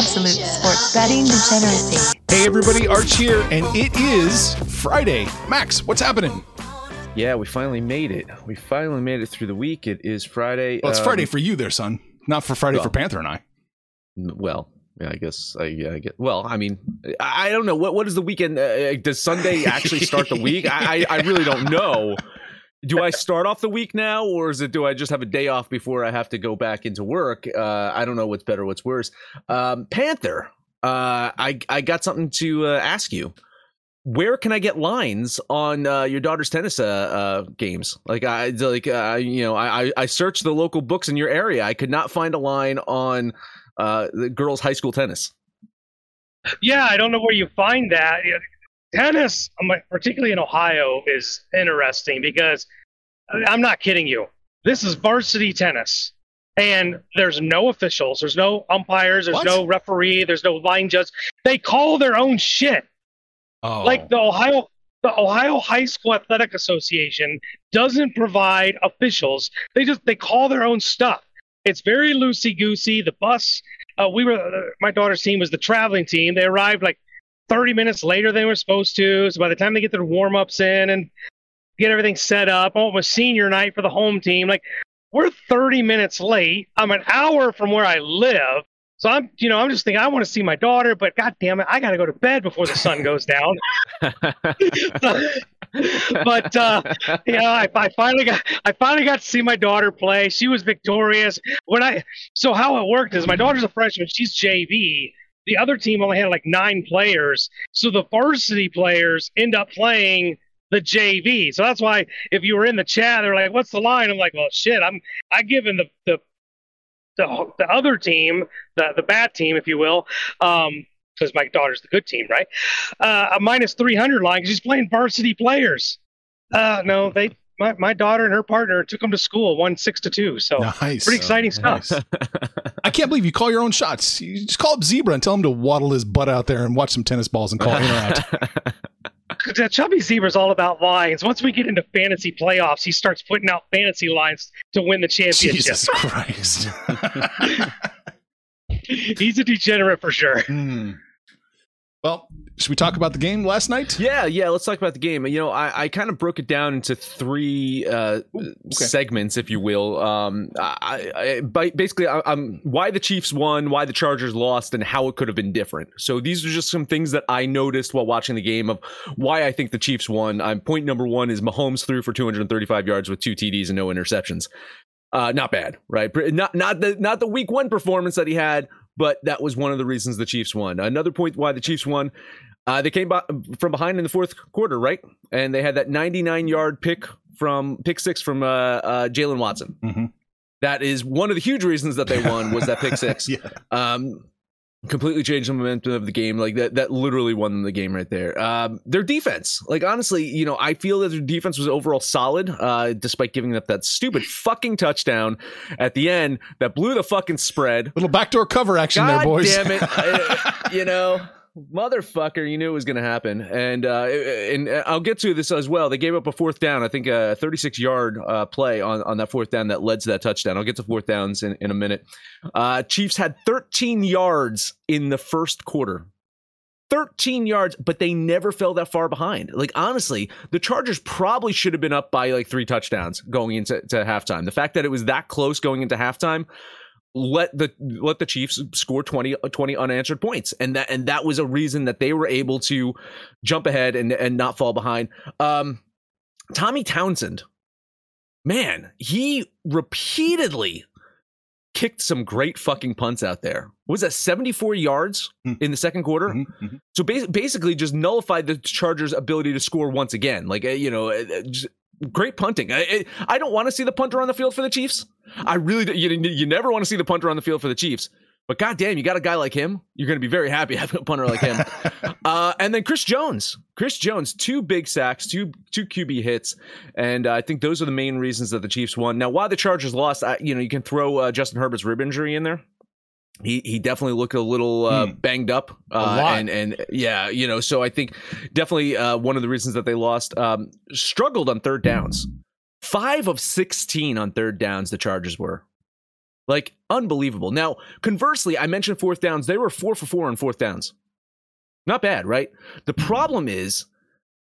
Absolute sports betting degeneracy. Hey everybody, Arch here, and it is Friday. Max, what's happening? Yeah, we finally made it. We finally made it through the week. It is Friday. Well, it's Um, Friday for you there, son. Not for Friday well. for Panther and I. Well, yeah, I guess. I, yeah, I get. Well, I mean, I, I don't know. What what is the weekend? Uh, does Sunday actually start the week? I, I I really don't know. Do I start off the week now, or is it? Do I just have a day off before I have to go back into work? Uh, I don't know what's better, what's worse. Um, Panther, uh, I I got something to uh, ask you. Where can I get lines on uh, your daughter's tennis uh, uh, games? Like I like uh, you know I I- searched the local books in your area. I could not find a line on the girls' high school tennis. Yeah, I don't know where you find that. Tennis, particularly in Ohio, is interesting because I'm not kidding you. This is varsity tennis, and there's no officials, there's no umpires, there's What? no referee, there's no line judge. They call their own shit. Oh, Like the Ohio, the Ohio High School Athletic Association doesn't provide officials. They just they call their own stuff. It's very loosey goosey. The bus, uh, we were uh, my daughter's team was the traveling team. They arrived like 30 minutes later than they were supposed to. So by the time they get their warm ups in and get everything set up, oh, it was senior night for the home team. Like we're 30 minutes late. I'm an hour from where I live. So I'm, you know, I'm just thinking I want to see my daughter, but god damn it, I got to go to bed before the sun goes down. but uh, yeah, I, I finally got I finally got to see my daughter play. She was victorious. When I so how it worked is my daughter's a freshman. She's JV. The other team only had like nine players, so the varsity players end up playing the JV. So that's why if you were in the chat, they're like, "What's the line?" I'm like, "Well, shit, I'm I given the the the, the other team, the the bad team, if you will, um, because my daughter's the good team, right? Uh, a minus 300 line because she's playing varsity players. Uh, no, they my, my daughter and her partner took them to school, one six to two. So nice. pretty exciting stuff. Nice. I can't believe you call your own shots. You just call up Zebra and tell him to waddle his butt out there and watch some tennis balls and call in or out. The Chubby Zebra's all about lines. Once we get into fantasy playoffs, he starts putting out fantasy lines to win the championship. Jesus Christ. He's a degenerate for sure. Hmm. Well, should we talk about the game last night? Yeah, yeah. Let's talk about the game. You know, I, I kind of broke it down into three uh, segments, if you will. Um, I, I basically, I, I'm why the Chiefs won, why the Chargers lost, and how it could have been different. So these are just some things that I noticed while watching the game of why I think the Chiefs won. I'm point number one is Mahomes threw for 235 yards with two TDs and no interceptions. Uh, not bad, right? Not not the not the week one performance that he had, but that was one of the reasons the Chiefs won. Another point why the Chiefs won. Uh, they came by, from behind in the fourth quarter, right? And they had that 99 yard pick from pick six from uh, uh, Jaylen Watson. Mhm. That is one of the huge reasons that they won was that pick six. yeah. Um, completely changed the momentum of the game. Like that, that literally won them the game right there. Um, their defense, like honestly, you know, I feel that their defense was overall solid, uh, despite giving up that stupid fucking touchdown at the end that blew the fucking spread. Little backdoor cover action God there, boys. Damn it, I, you know. Motherfucker, you knew it was going to happen, and uh, and I'll get to this as well. They gave up a fourth down, I think a 36 yard uh, play on, on that fourth down that led to that touchdown. I'll get to fourth downs in, in a minute. Uh, Chiefs had 13 yards in the first quarter. 13 yards, but they never fell that far behind. Like honestly, the Chargers probably should have been up by like three touchdowns going into to halftime. The fact that it was that close going into halftime let the let the Chiefs score 20, 20 unanswered points, and that and that was a reason that they were able to jump ahead and and not fall behind. Um, Tommy Townsend, man, he repeatedly kicked some great fucking punts out there. What was that 74 yards mm-hmm. in the second quarter? Mm-hmm, mm-hmm. So ba- basically, just nullified the Chargers' ability to score once again. Like uh, you know, uh, just, great punting. I, I don't want to see the punter on the field for the Chiefs. I really you, you never want to see the punter on the field for the Chiefs. But goddamn, you got a guy like him. You're going to be very happy having a punter like him. uh, and then Chris Jones, Chris Jones, two big sacks, two two QB hits, and uh, I think those are the main reasons that the Chiefs won. Now, why the Chargers lost, I, you know, you can throw uh, Justin Herbert's rib injury in there he he definitely looked a little uh, hmm. banged up, uh, and and yeah, you know, so I think definitely uh, one of the reasons that they lost um, struggled on third downs. Five of sixteen on third downs, the Chargers were like unbelievable. Now, conversely, I mentioned fourth downs; they were four for four on fourth downs. Not bad, right? The problem is.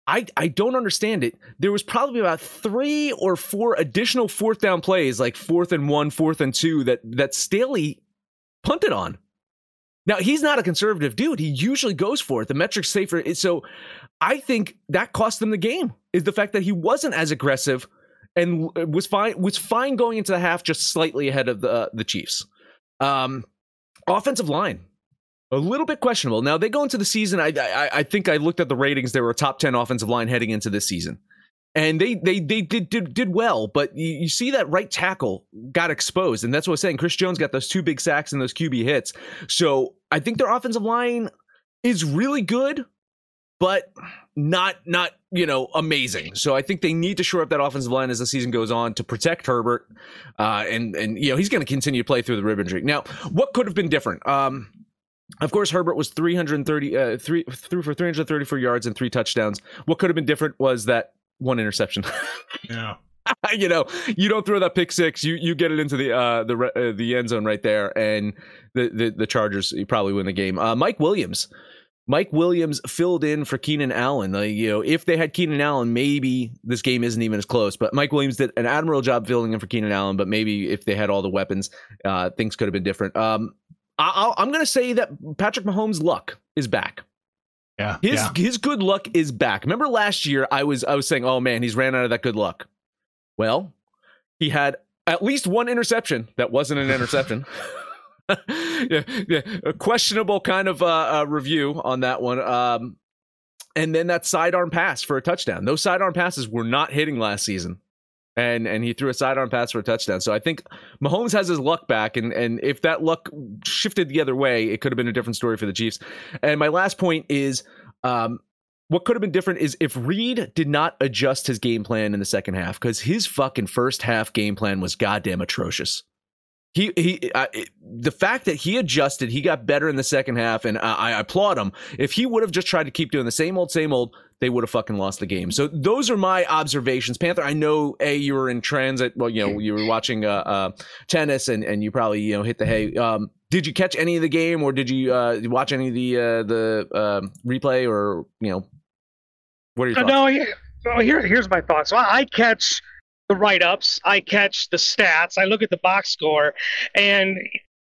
I, I don't understand it. There was probably about three or four additional fourth down plays, like fourth and one, fourth and two, that that Staley punted on. Now, he's not a conservative dude. He usually goes for it. The metrics safer. So I think that cost them the game is the fact that he wasn't as aggressive and was fine was fine going into the half just slightly ahead of the uh, the Chiefs. Um, offensive line a little bit questionable. Now they go into the season. I, I I think I looked at the ratings. They were a top ten offensive line heading into this season and they they they did did, did well, but you, you, see that right tackle got exposed, and that's what I was saying. Chris Jones got those two big sacks and those QB hits, so I think their offensive line is really good, but not not you know amazing. So I think they need to shore up that offensive line as the season goes on to protect Herbert, uh, and and you know he's going to continue to play through the rib injury. Now, what could have been different? Um, of course, Herbert was 330, uh, three, threw for 334 yards and three touchdowns. What could have been different was that one interception. yeah. you know, you don't throw that pick six, you you get it into the uh, the uh, the end zone right there, and the the, the Chargers you probably win the game. Uh, Mike Williams, Mike Williams filled in for Keenan Allen. Uh, you know, if they had Keenan Allen, maybe this game isn't even as close. But Mike Williams did an admirable job filling in for Keenan Allen. But maybe if they had all the weapons, uh, things could have been different. Um, I, I'm going to say that Patrick Mahomes' luck is back. Yeah. His yeah. his good luck is back. Remember last year I was I was saying, "Oh man, he's ran out of that good luck." Well, he had at least one interception that wasn't an interception. yeah, yeah, a questionable kind of uh, uh, review on that one. Um, and then that sidearm pass for a touchdown. Those sidearm passes were not hitting last season. And and he threw a sidearm pass for a touchdown. So I think Mahomes has his luck back, and and if that luck shifted the other way, it could have been a different story for the Chiefs. And my last point is, um, what could have been different is if Reid did not adjust his game plan in the second half because his fucking first half game plan was goddamn atrocious. He he, uh, the fact that he adjusted, he got better in the second half, and I, I applaud him. If he would have just tried to keep doing the same old, same old, they would have fucking lost the game. So those are my observations. Panther, I know a you were in transit. Well, you know you were watching uh, uh, tennis, and and you probably you know hit the hay. Um, did you catch any of the game, or did you uh, watch any of the uh, the um, replay, or you know what are your thoughts? No, here, here's my thoughts. So I catch the write ups, I catch the stats, I look at the box score, and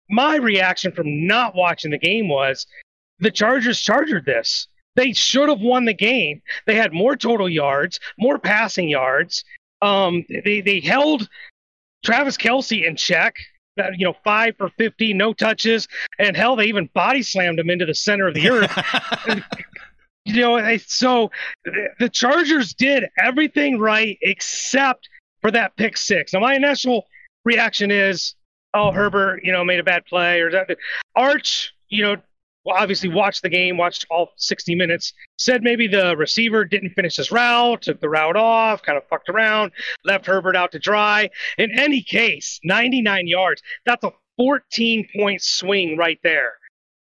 my reaction from not watching the game was the Chargers chargered this. They should have won the game. They had more total yards, more passing yards. Um, they they held Travis Kelce in check. Uh, you know, five for 50, no touches, and hell, they even body slammed him into the center of the earth. you know, so the Chargers did everything right except for that pick six. Now, my initial reaction is, oh, Herbert, you know, made a bad play or that. Arch, you know, well, obviously watched the game, watched all 60 minutes, said maybe the receiver didn't finish his route, took the route off, kind of fucked around, left Herbert out to dry. In any case, 99 yards, that's a 14 point swing right there.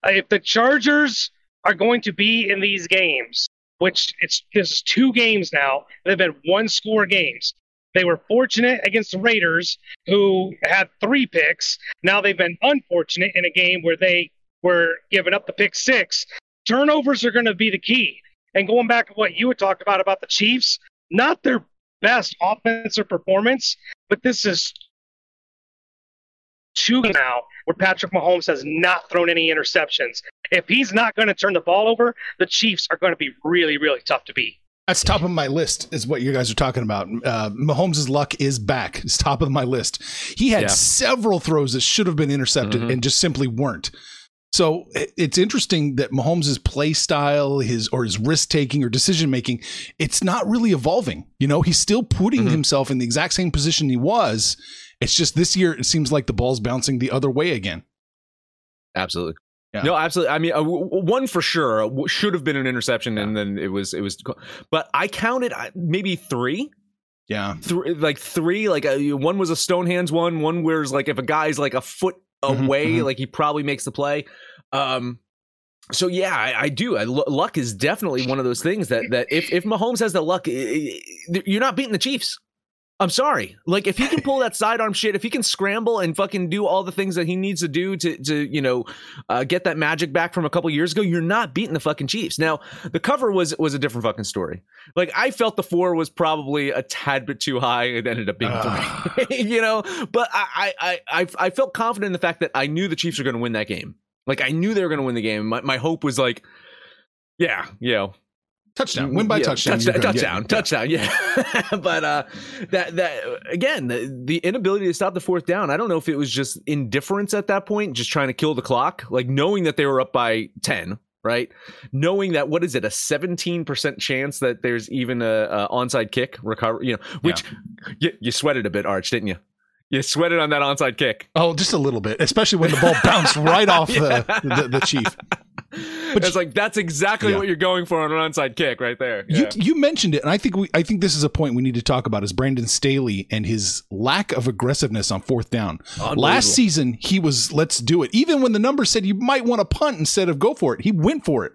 If the Chargers are going to be in these games, which it's this is two games now, they've been one score games. They were fortunate against the Raiders, who had three picks. Now they've been unfortunate in a game where they were giving up the pick six. Turnovers are going to be the key. And going back to what you had talked about about the Chiefs, not their best offensive performance, but this is two now where Patrick Mahomes has not thrown any interceptions. If he's not going to turn the ball over, the Chiefs are going to be really, really tough to beat. That's top of my list, is what you guys are talking about. Uh, Mahomes' luck is back. It's top of my list. He had yeah. several throws that should have been intercepted mm-hmm. and just simply weren't. So it's interesting that Mahomes' play style, his or his risk taking or decision making, it's not really evolving. You know, he's still putting mm-hmm. himself in the exact same position he was. It's just this year it seems like the ball's bouncing the other way again. Absolutely. Yeah. No, absolutely. I mean, uh, one for sure uh, should have been an interception, yeah. and then it was it was. But I counted uh, maybe three. Yeah, three, like three. Like a, one was a stone hands one. One where's like if a guy's like a foot away, mm-hmm, mm-hmm. like he probably makes the play. Um, so yeah, I, I do. I, luck is definitely one of those things that that if if Mahomes has the luck, you're not beating the Chiefs. I'm sorry. Like if he can pull that sidearm shit, if he can scramble and fucking do all the things that he needs to do to to you know uh, get that magic back from a couple years ago, you're not beating the fucking Chiefs. Now the cover was was a different fucking story. Like I felt the four was probably a tad bit too high. It ended up being uh. three. you know, but I I I I felt confident in the fact that I knew the Chiefs were going to win that game. Like I knew they were going to win the game. My my hope was like, yeah, you know, touchdown, win by yeah, touchdown, touchdown, touchdown, touchdown, yeah. but uh, that that again, the, the inability to stop the fourth down. I don't know if it was just indifference at that point, just trying to kill the clock, like knowing that they were up by ten, right? Knowing that what is it, a seventeen percent chance that there's even a, a, onside kick recover, you know, which yeah. you, you sweated a bit, Arch, didn't you? You sweated on that onside kick. Oh, just a little bit, especially when the ball bounced right off yeah. the, the, the chief. But it's like that's exactly yeah. what you're going for on an onside kick right there. Yeah. You you mentioned it, and I think we I think this is a point we need to talk about is Brandon Staley and his lack of aggressiveness on fourth down. Last season he was let's do it. Even when the numbers said you might want to punt instead of go for it, he went for it.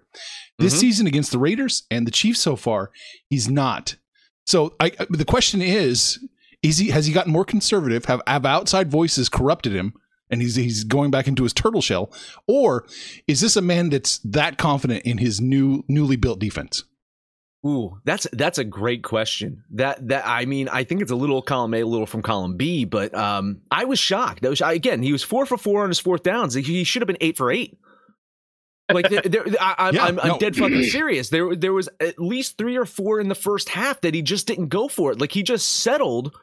This mm-hmm. season against the Raiders and the Chiefs so far, he's not. So I, the question is, is he has he gotten more conservative? Have have outside voices corrupted him? And he's he's going back into his turtle shell or is this a man that's that confident in his new newly built defense Ooh, that's that's a great question. That that I mean, I think it's a little column A, a little from column B, but um, I was shocked. That was again, he was four for four on his fourth downs. He should have been eight for eight. Like there, there, I, am yeah, I'm, no. dead fucking serious. There there was at least three or four in the first half that he just didn't go for it. Like he just settled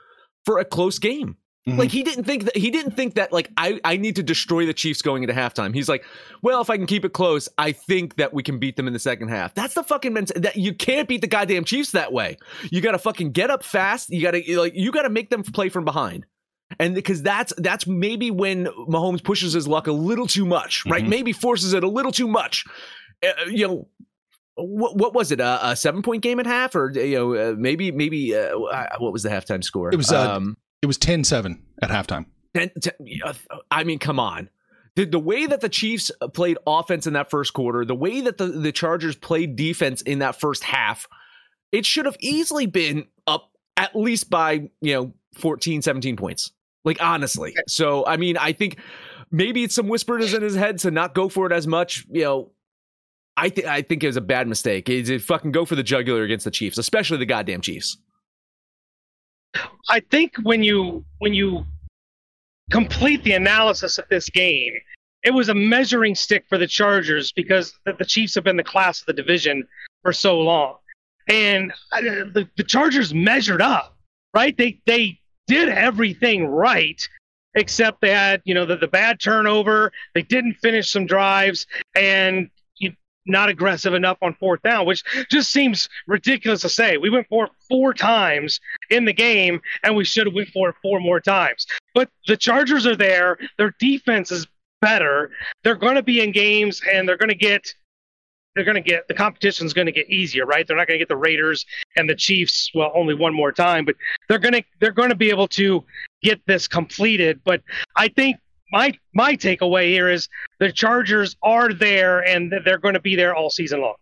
for a close game. Mm-hmm. Like he didn't think that he didn't think that like I I need to destroy the Chiefs going into halftime. He's like, well, if I can keep it close, I think that we can beat them in the second half. That's the fucking mentality that you can't beat the goddamn Chiefs that way. You got to fucking get up fast. You got to like you got to make them play from behind. And because that's that's maybe when Mahomes pushes his luck a little too much, right? Mm-hmm. Maybe forces it a little too much. Uh, you know, what, what was it? A, a, seven point game at half, or you know, uh, maybe maybe uh, what was the halftime score? It was uh, um, it was 10-7 at halftime. 10, 10, I mean, come on. The, the way that the Chiefs uh, played offense in that first quarter, the way that the, the Chargers played defense in that first half, it should have easily been up at least by, you know, 14, 17 points. Like, honestly. So, I mean, I think maybe it's some whispers in his head to not go for it as much. You know, I, think I think it was a bad mistake. Is fucking go for the jugular against the Chiefs, especially the goddamn Chiefs. I think when you when you complete the analysis of this game, it was a measuring stick for the Chargers because the, Chiefs have been the class of the division for so long, and uh, the, the Chargers measured up. Right? They they did everything right except they had you know the, the bad turnover they didn't finish some drives and not aggressive enough on fourth down, which just seems ridiculous to say. We went for it four times in the game, and we should have went for it four more times. But the Chargers are there. Their defense is better, they're going to be in games and they're going to get they're going to get the competition's going to get easier, right? They're not going to get the Raiders and the Chiefs well only one more time, but they're going to they're going to be able to get this completed. But I think my my takeaway here is the Chargers are there and they're going to be there all season long.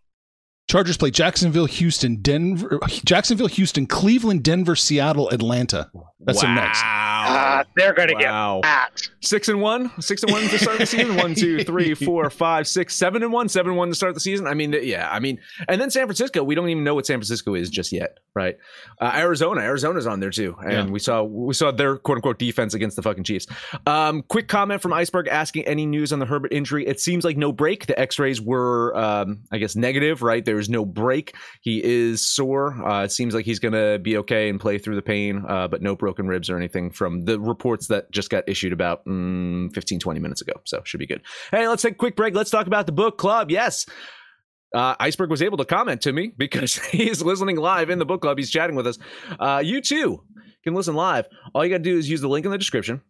Chargers play Jacksonville, Houston, Denver, Jacksonville, Houston, Cleveland, Denver, Seattle, Atlanta. That's wow. next. Uh, they're going to wow. get that. Six and one, six and one to start the season. One, two, three, four, five, six, seven and one, seven and one to start the season. I mean, yeah, I mean, and then San Francisco. We don't even know what San Francisco is just yet, right? Uh, Arizona, Arizona's on there too, and yeah. we saw we saw their quote unquote defense against the fucking Chiefs. Um, quick comment from Iceberg asking any news on the Herbert injury. It seems like no break. The X-rays were, um, I guess, negative. Right, there is no break. He is sore. Uh, it seems like he's going to be okay and play through the pain, uh, but no broken ribs or anything from the reports that just got issued about mm, 15, 20 minutes ago. So should be good. Hey, let's take a quick break. Let's talk about the book club. Yes. Uh, Iceberg was able to comment to me because he's listening live in the book club. He's chatting with us. Uh, you too can listen live. All you got to do is use the link in the description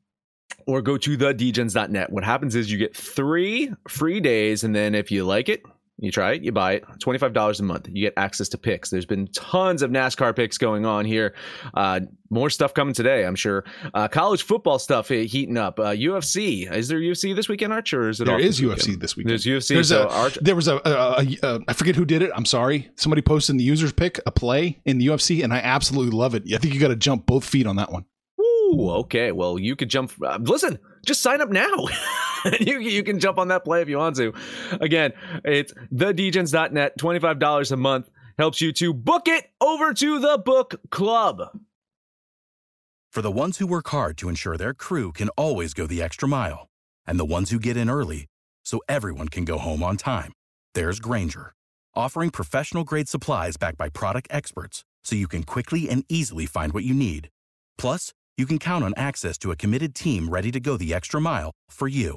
or go to thedgens.net. What happens is you get three free days, and then if you like it, you try it, you buy it, $25 a month. You get access to picks. There's been tons of NASCAR picks going on here. Uh, more stuff coming today, I'm sure. Uh, college football stuff heating up. Uh, UFC. Is there UFC this weekend, Arch, or is it There is this UFC weekend? this weekend. There's UFC. There's so a, Arch- there was a, a, a, a, I forget who did it. I'm sorry. Somebody posted in the users pick a play in the UFC, and I absolutely love it. I think you got to jump both feet on that one. Ooh, okay. Well, you could jump. Uh, listen, just sign up now. you, you can jump on that play if you want to. Again, it's thedgens.net, $25 a month. Helps you to book it over to the book club. For the ones who work hard to ensure their crew can always go the extra mile, and the ones who get in early so everyone can go home on time, there's Grainger, offering professional grade supplies backed by product experts so you can quickly and easily find what you need. Plus, you can count on access to a committed team ready to go the extra mile for you.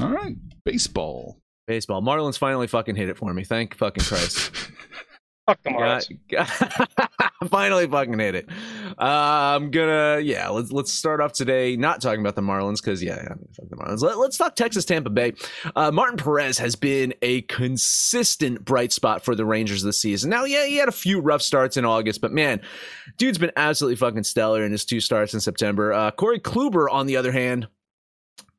All right, baseball. Baseball. Marlins finally fucking hit it for me. Thank fucking Christ. Fuck the Marlins. finally fucking hit it. Uh, I'm gonna yeah. Let's let's start off today not talking about the Marlins because yeah, yeah, fuck the Marlins. Let, us talk Texas Tampa Bay. Uh, Martin Perez has been a consistent bright spot for the Rangers this season. Now yeah, he had a few rough starts in August, but man, dude's been absolutely fucking stellar in his two starts in September. Uh, Corey Kluber on the other hand,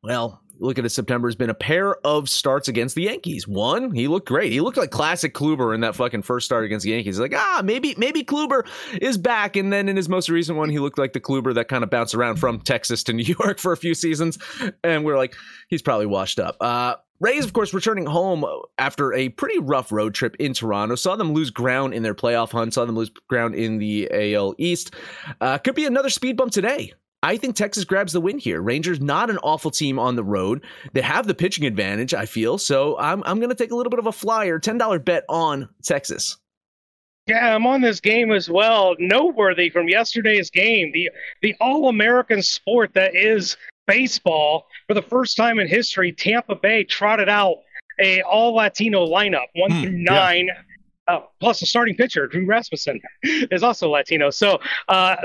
well, look at September has been a pair of starts against the Yankees. One, he looked great. He looked like classic Kluber in that fucking first start against the Yankees. Like, ah, maybe maybe Kluber is back. And then in his most recent one, he looked like the Kluber that kind of bounced around from Texas to New York for a few seasons. And we're like, he's probably washed up. Uh, Rays, of course, returning home after a pretty rough road trip in Toronto. Saw them lose ground in their playoff hunt. Saw them lose ground in the AL East. Uh, could be another speed bump today. I think Texas grabs the win here. Rangers not an awful team on the road. They have the pitching advantage, I feel. So I'm I'm going to take a little bit of a flyer, $10 bet on Texas. Yeah, I'm on this game as well. Noteworthy from yesterday's game, the the all-American sport that is baseball. For the first time in history, Tampa Bay trotted out a all Latino lineup, one mm, through nine. Yeah. Uh, plus, the starting pitcher, Drew Rasmussen, is also Latino. So uh,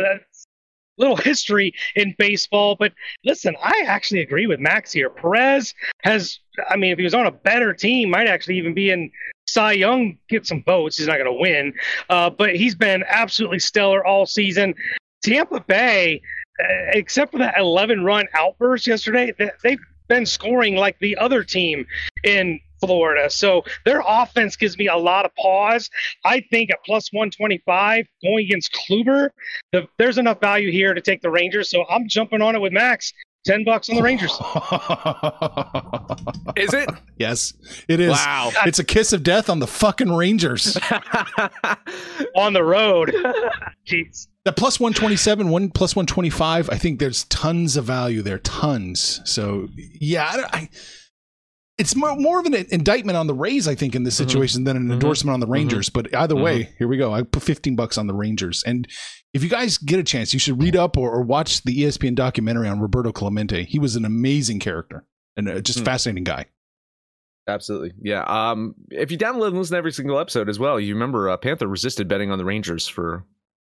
little history in baseball. But listen, I actually agree with Max here. Perez has, I mean, if he was on a better team, might actually even be in Cy Young get some votes. He's not going to win, uh, but he's been absolutely stellar all season. Tampa Bay, uh, except for that 11 run outburst yesterday, they've been scoring like the other team in Florida. So their offense gives me a lot of pause. I think at plus 125 going against Kluber, the, there's enough value here to take the Rangers. So I'm jumping on it with Max. 10 bucks on the Rangers. is it? Yes, it is. Wow. It's a kiss of death on the fucking Rangers. on the road. Jeez. The plus 127, one plus 125, I think there's tons of value there. Tons. So, yeah, I, I it's more, more of an indictment on the Rays, I think, in this mm-hmm. situation mm-hmm. than an mm-hmm. endorsement on the mm-hmm. Rangers. Mm-hmm. But either way, mm-hmm. here we go. I put 15 bucks on the Rangers. And if you guys get a chance, you should read up or, or watch the ESPN documentary on Roberto Clemente. He was an amazing character and uh, just mm. fascinating guy. Absolutely. Yeah. Um, if you download and listen to every single episode as well, you remember uh, Panther resisted betting on the Rangers for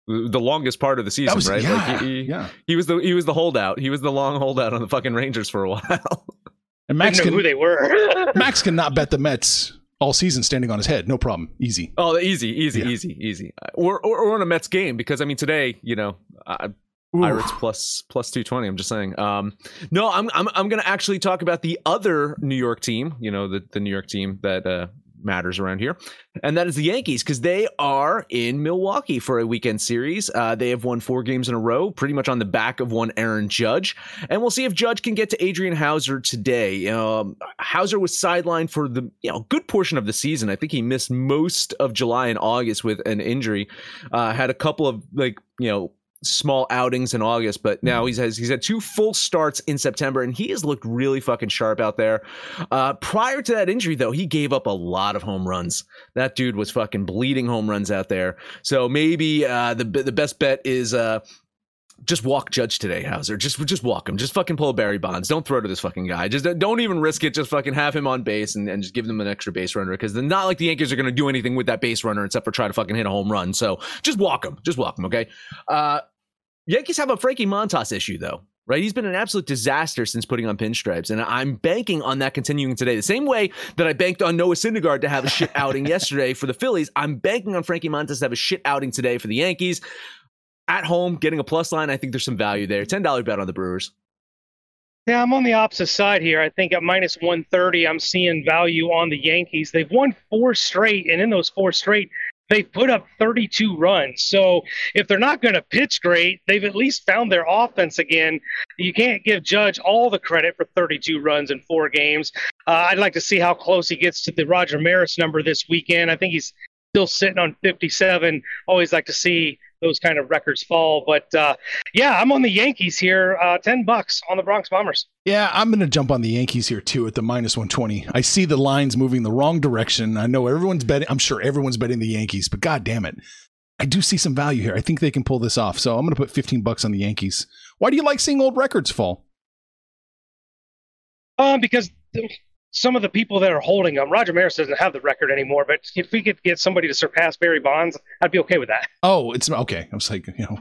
the longest part of the season, was, right? Yeah, like he, he, yeah. he was the he was the holdout. He was the long holdout on the fucking Rangers for a while. And Max can, who they were. Max cannot bet the Mets all season standing on his head. No problem. Easy. Oh, easy, easy, yeah. easy, easy. Or, or or on a Mets game because I mean today, you know, uh, Pirates plus plus two twenty. I'm just saying. Um, no, I'm I'm I'm gonna actually talk about the other New York team. You know, the the New York team that uh, matters around here, and that is the Yankees because they are in Milwaukee for a weekend series. Uh, they have won four games in a row, pretty much on the back of one Aaron Judge, and we'll see if Judge can get to Adrian Houser today. Um, Houser was sidelined for the you know good portion of the season. I think he missed most of July and August with an injury. Uh, had a couple of like you know small outings in August, but now he's has he's had two full starts in September, and he has looked really fucking sharp out there. Uh, prior to that injury, though, he gave up a lot of home runs. That dude was fucking bleeding home runs out there. So maybe uh, the the best bet is uh, just walk Judge today, Houser. Just just walk him. Just fucking pull Barry Bonds. Don't throw to this fucking guy. Just don't even risk it. Just fucking have him on base and, and just give them an extra base runner because they're not like the Yankees are going to do anything with that base runner except for try to fucking hit a home run. So just walk him. Just walk him. Okay. Uh, Yankees have a Frankie Montas issue though. Right, he's been an absolute disaster since putting on pinstripes, and I'm banking on that continuing today. The same way that I banked on Noah Syndergaard to have a shit outing yesterday for the Phillies, I'm banking on Frankie Montas to have a shit outing today for the Yankees at home, getting a plus line. I think there's some value there. $10 bet on the Brewers. Yeah, I'm on the opposite side here. I think at minus 130, I'm seeing value on the Yankees. They've won four straight, and in those four straight, they've put up 32 runs. So if they're not going to pitch great, they've at least found their offense again. You can't give Judge all the credit for 32 runs in four games. Uh, I'd like to see how close he gets to the Roger Maris number this weekend. I think he's still sitting on 57. Always like to see those kind of records fall. But uh, yeah, I'm on the Yankees here. Uh, Ten bucks on the Bronx Bombers. Yeah, I'm going to jump on the Yankees here too at the minus 120. I see the lines moving the wrong direction. I know everyone's betting. I'm sure everyone's betting the Yankees, but god damn it, I do see some value here. I think they can pull this off. So I'm going to put 15 bucks on the Yankees. Why do you like seeing old records fall? Um, because some of the people that are holding them. Roger Maris doesn't have the record anymore, but if we could get somebody to surpass Barry Bonds, I'd be okay with that. Oh, it's okay. I was like, you know,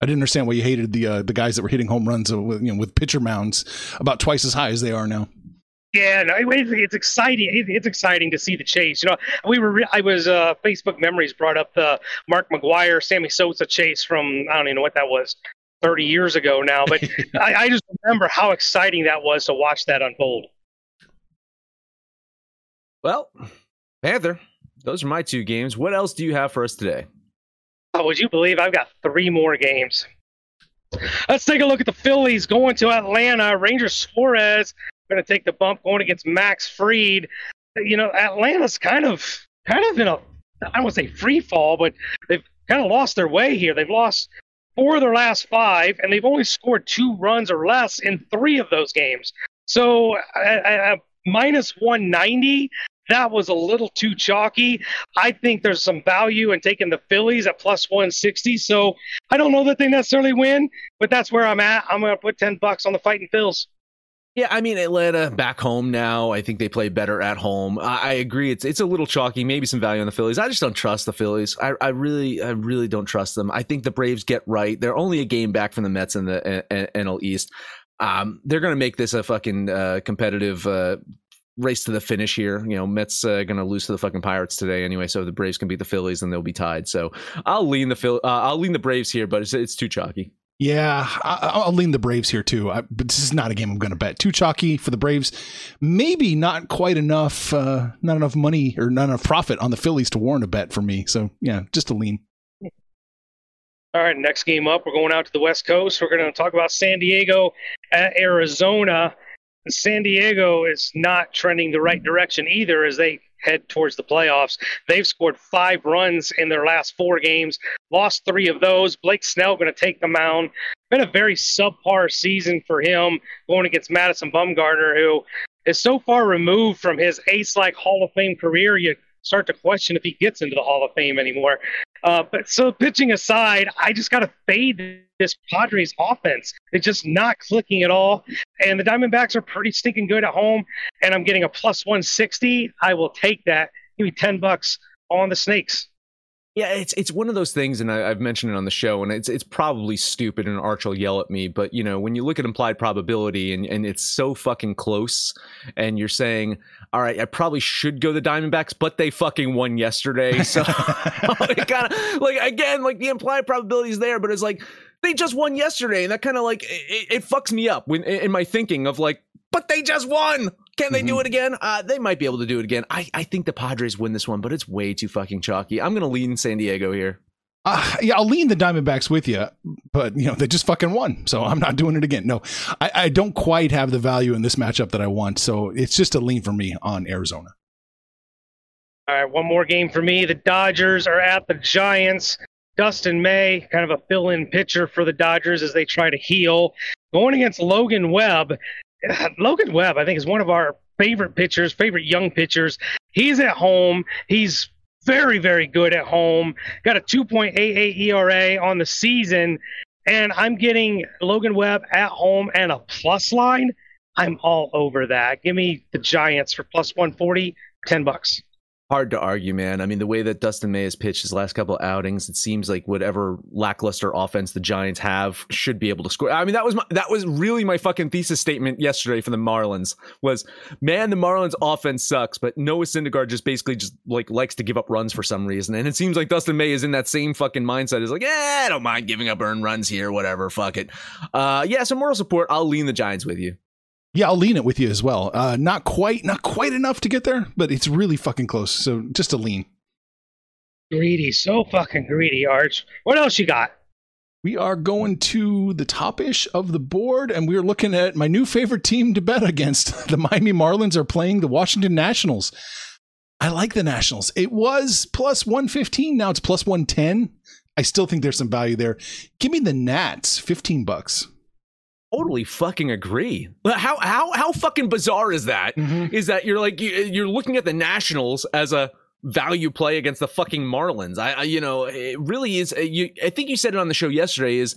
I didn't understand why you hated the uh, the guys that were hitting home runs with you know with pitcher mounds about twice as high as they are now. Yeah, no, it's, it's exciting. It's exciting to see the chase. You know, we were. I was. Uh, Facebook memories brought up the Mark McGwire, Sammy Sosa chase from I don't even know what that was, 30 years ago now. But I, I just remember how exciting that was to watch that unfold. Well, Panther, those are my two games. What else do you have for us today? Oh, would you believe I've got three more games? Let's take a look at the Phillies going to Atlanta. Ranger Suarez going to take the bump going against Max Fried. You know, Atlanta's kind of kind of in a I don't want to say free fall, but they've kind of lost their way here. They've lost four of their last five, and they've only scored two runs or less in three of those games. So, minus 190, that was a little too chalky. I think there's some value in taking the Phillies at plus 160. So I don't know that they necessarily win, but that's where I'm at. I'm going to put 10 bucks on the fighting Phils. Yeah, I mean Atlanta back home now. I think they play better at home. I, I, agree. It's it's a little chalky. Maybe some value on the Phillies. I just don't trust the Phillies. I, I really I really don't trust them. I think the Braves get right. They're only a game back from the Mets in the NL East. Um, they're going to make this a fucking uh, competitive uh, race to the finish here. You know, Mets uh, going to lose to the fucking Pirates today anyway, so the Braves can beat the Phillies and they'll be tied. So I'll lean the Phil- uh, I'll lean the Braves here, but it's, it's too chalky. Yeah, I, will lean the Braves here too. I, but this is not a game I'm going to bet. Too chalky for the Braves. Maybe not quite enough, uh, not enough money or not enough profit on the Phillies to warrant a bet for me. So yeah, just a lean. All right, next game up, we're going out to the West Coast. We're going to talk about San Diego at Arizona. San Diego is not trending the right direction either as they head towards the playoffs. They've scored five runs in their last four games, lost three of those. Blake Snell going to take the mound. Been a very subpar season for him going against Madison Bumgarner, who is so far removed from his ace like Hall of Fame career. You start to question if he gets into the Hall of Fame anymore. Uh, but so pitching aside, I just got to fade this Padres offense. It's just not clicking at all. And the Diamondbacks are pretty stinking good at home. And I'm getting a plus 160. I will take that. Give me 10 bucks on the Snakes. Yeah, it's it's one of those things, and I, have mentioned it on the show, and it's it's probably stupid, and Arch will yell at me. But you know, when you look at implied probability, and and it's so fucking close, and you're saying, all right, I probably should go the Diamondbacks, but they fucking won yesterday, so it kind of like again, like the implied probability is there, but it's like they just won yesterday, and that kind of like it, it, fucks me up when in my thinking of like, but they just won. Can they mm-hmm. do it again? Uh, they might be able to do it again. I, I think the Padres win this one, but it's way too fucking chalky. I'm gonna lean San Diego here. Uh, yeah, I'll lean the Diamondbacks with you, but you know they just fucking won, so I'm not doing it again. No, I, I don't quite have the value in this matchup that I want, so it's just a lean for me on Arizona. All right, one more game for me. The Dodgers are at the Giants. Dustin May, kind of a fill in pitcher for the Dodgers as they try to heal. Going against Logan Webb. Logan Webb, I think, is one of our favorite pitchers, favorite young pitchers. He's at home. He's very, very good at home. Got a 2.88 ERA on the season. And I'm getting Logan Webb at home and a plus line. I'm all over that. Give me the Giants for plus 140, 10 bucks hard to argue, man. I mean, the way that Dustin May has pitched his last couple of outings, it seems like whatever lackluster offense the Giants have should be able to score. I mean, that was my, that was really my fucking thesis statement yesterday for the Marlins was, man, the Marlins offense sucks, but Noah Syndergaard just basically just like likes to give up runs for some reason, and it seems like Dustin May is in that same fucking mindset. Is like, yeah, I don't mind giving up earned runs here, whatever, fuck it. Uh, yeah, some moral support. I'll lean the Giants with you. Yeah, I'll lean it with you as well. Uh, not quite, not quite enough to get there, but it's really fucking close. So just a lean. Greedy, so fucking greedy, Arch. What else you got? We are going to the top ish of the board, and we're looking at my new favorite team to bet against. The Miami Marlins are playing the Washington Nationals. I like the Nationals. It was plus 115, now it's plus 110. I still think there's some value there. Give me the Nats, 15 bucks totally fucking agree. How how how fucking bizarre is that? Mm-hmm. Is that you're like you're looking at the Nationals as a value play against the fucking Marlins? I, I you know it really is. Uh, you I think you said it on the show yesterday. Is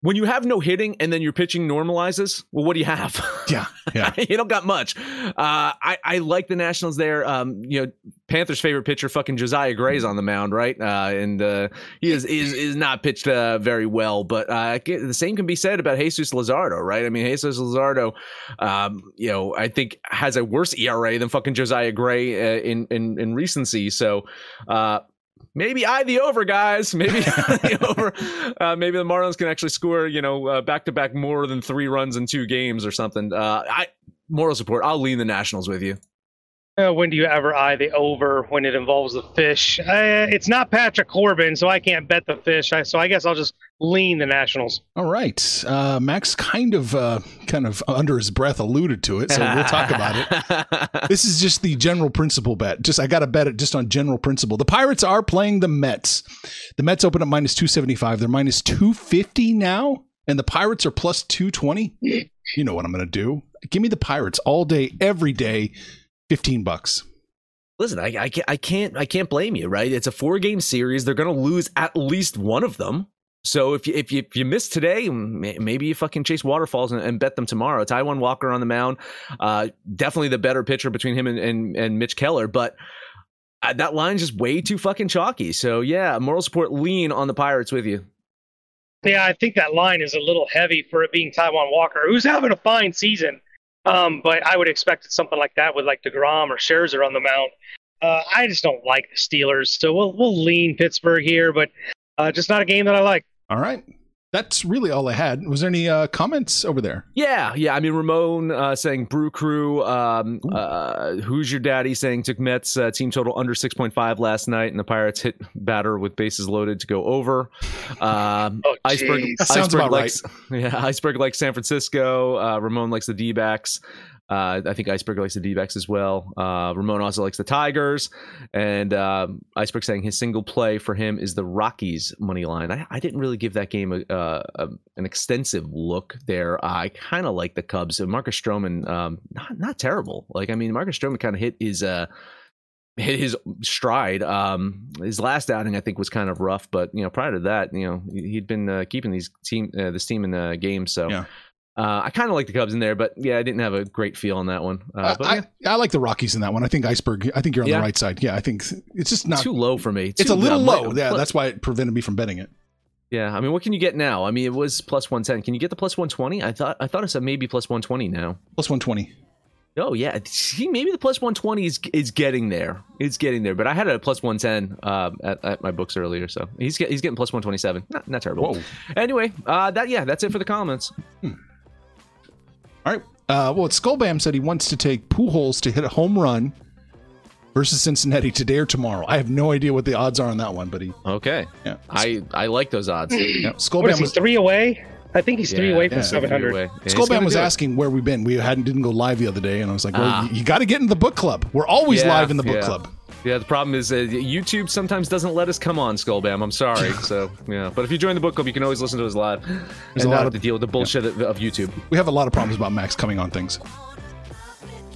when you have no hitting and then your pitching normalizes, well, what do you have? Yeah, yeah. you don't got much. Uh, I I like the Nationals there. Um, you know, Panthers' favorite pitcher, fucking Josiah Gray's on the mound, right? Uh, and uh, he is is is not pitched uh, very well. But uh, the same can be said about Jesus Luzardo, right? I mean, Jesus Luzardo, um, you know, I think has a worse ERA than fucking Josiah Gray uh, in in in recency. So maybe I the over, guys. Maybe the over. Uh, maybe the Marlins can actually score, you know, back to back more than three runs in two games or something. Uh, I moral support. I'll lean the Nationals with you. Uh, when do you ever eye the over when it involves the fish? Uh, it's not Patrick Corbin, so I can't bet the fish. I, so I guess I'll just lean the Nationals. All right, uh, Max kind of, uh, kind of under his breath alluded to it, so we'll talk about it. this is just the general principle bet. Just I got to bet it just on general principle. The Pirates are playing the Mets. The Mets open up minus two seventy five. They're minus two fifty now, and the Pirates are plus two twenty. you know what I'm going to do? Give me the Pirates all day, every day 15 bucks. Listen, I, I, can't, I can't, I can't blame you, right? It's a four game series. They're going to lose at least one of them. So if you, if you, if you miss today, maybe you fucking chase waterfalls and, and bet them tomorrow. Taijuan Walker on the mound, uh, definitely the better pitcher between him and, and, and Mitch Keller, but uh, that line's just way too fucking chalky. So yeah, moral support lean on the Pirates with you. Yeah, I think that line is a little heavy for it being Taijuan Walker, who's having a fine season. Um, but I would expect something like that with like Degrom or Scherzer on the mound. Uh, I just don't like the Steelers, so we'll we'll lean Pittsburgh here, but uh, just not a game that I like. All right. That's really all I had. Was there any uh, comments over there? Yeah, yeah. I mean, Ramon uh, saying Brew Crew. Um, uh, Who's your daddy saying took Mets uh, team total under six point five last night, and the Pirates hit batter with bases loaded to go over. Um, Oh, Iceberg, jeez. Sounds Iceberg about likes, yeah. Iceberg likes San Francisco. Uh, Ramon likes the D backs. Uh, I think Iceberg likes the D as well. Uh, Ramon also likes the Tigers, and um, Iceberg saying his single play for him is the Rockies money line. I, I didn't really give that game a, a, a, an extensive look there. I kind of like the Cubs. And Marcus Stroman, um, not not terrible. Like I mean, Marcus Stroman kind of hit his uh, hit his stride. Um, his last outing, I think, was kind of rough, but you know, prior to that, you know, he'd been uh, keeping these team uh, this team in the game. So. Yeah. Uh, I kind of like the Cubs in there, but yeah, I didn't have a great feel on that one. Uh, but I, yeah, I, I like the Rockies in that one. I think Iceberg. I think you're on Yeah. the right side. Yeah, I think it's just not. too low for me. it's a little uh, low. Yeah, that's why it prevented me from betting it. yeah. I mean, what can you get now? I mean, it was plus one ten. Can you get the plus one twenty? I thought I thought it said maybe plus one twenty now. Plus one twenty. Oh yeah, see, maybe the plus one twenty is is getting there. It's getting there. But I had a plus one ten uh, at, at my books earlier, so he's get, he's getting plus one twenty seven. Not not terrible. Whoa. Anyway, uh, that yeah, that's it for the comments. All right. Uh, well, Skullbam said he wants to take Pujols to hit a home run versus Cincinnati today or tomorrow. I have no idea what the odds are on that one, but he. Okay, Yeah. I I like those odds. Yeah. What is Skullbam he? was. Three away? I think he's three Yeah, away from yeah. seven hundred. Anyway, yeah, he's Skullbam was asking where we've been. We hadn't didn't go live the other day, and I was like, "Well, Ah. you, you got to get in the book club. We're always Yeah, live in the book yeah. club." Yeah, the problem is uh, YouTube sometimes doesn't let us come on Skullbam. I'm sorry. so yeah, but if you join the book club, you can always listen to us live There's and a lot of- to deal with the bullshit of, of YouTube. We have a lot of problems about Max coming on things.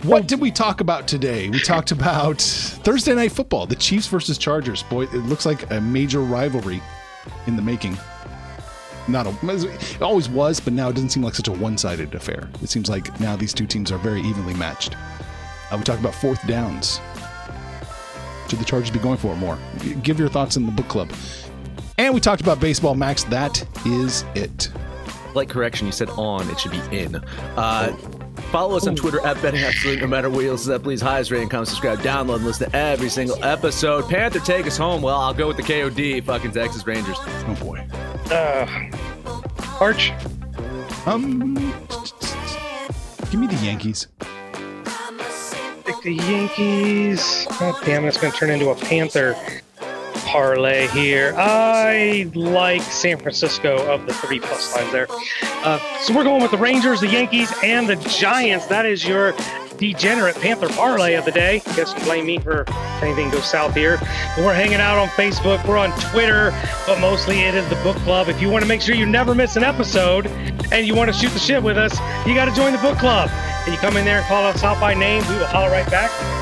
What did we talk about today? We talked about Thursday night football, the Chiefs versus Chargers. Boy, it looks like a major rivalry in the making. Not a, it always was, but now it doesn't seem like such a one-sided affair. It seems like now these two teams are very evenly matched. Uh, we talked about fourth downs. Should the Chargers be going for it more? Give your thoughts in the book club. And we talked about baseball, Max. That is it. Like correction, you said on, it should be in. Uh, follow us on Twitter at Betting Absolute. No matter where you listen to that, please highest rating, comment, subscribe, download, and listen to every single episode. Panther, take us home. Well, I'll go with the KOD, fucking Texas Rangers. Oh boy. Uh, Arch, Um, give me the Yankees. The Yankees. God damn it, it's going to turn into a Panther parlay here. I like San Francisco of the three plus lines there. Uh, so we're going with the Rangers, the Yankees, and the Giants. That is your degenerate Panther parlay of the day. Guess you blame me for anything goes south here. We're hanging out on Facebook. We're on Twitter, but mostly it is the book club. If you want to make sure you never miss an episode and you want to shoot the shit with us, you got to join the book club. And you come in there and call us out by name. We will holler right back.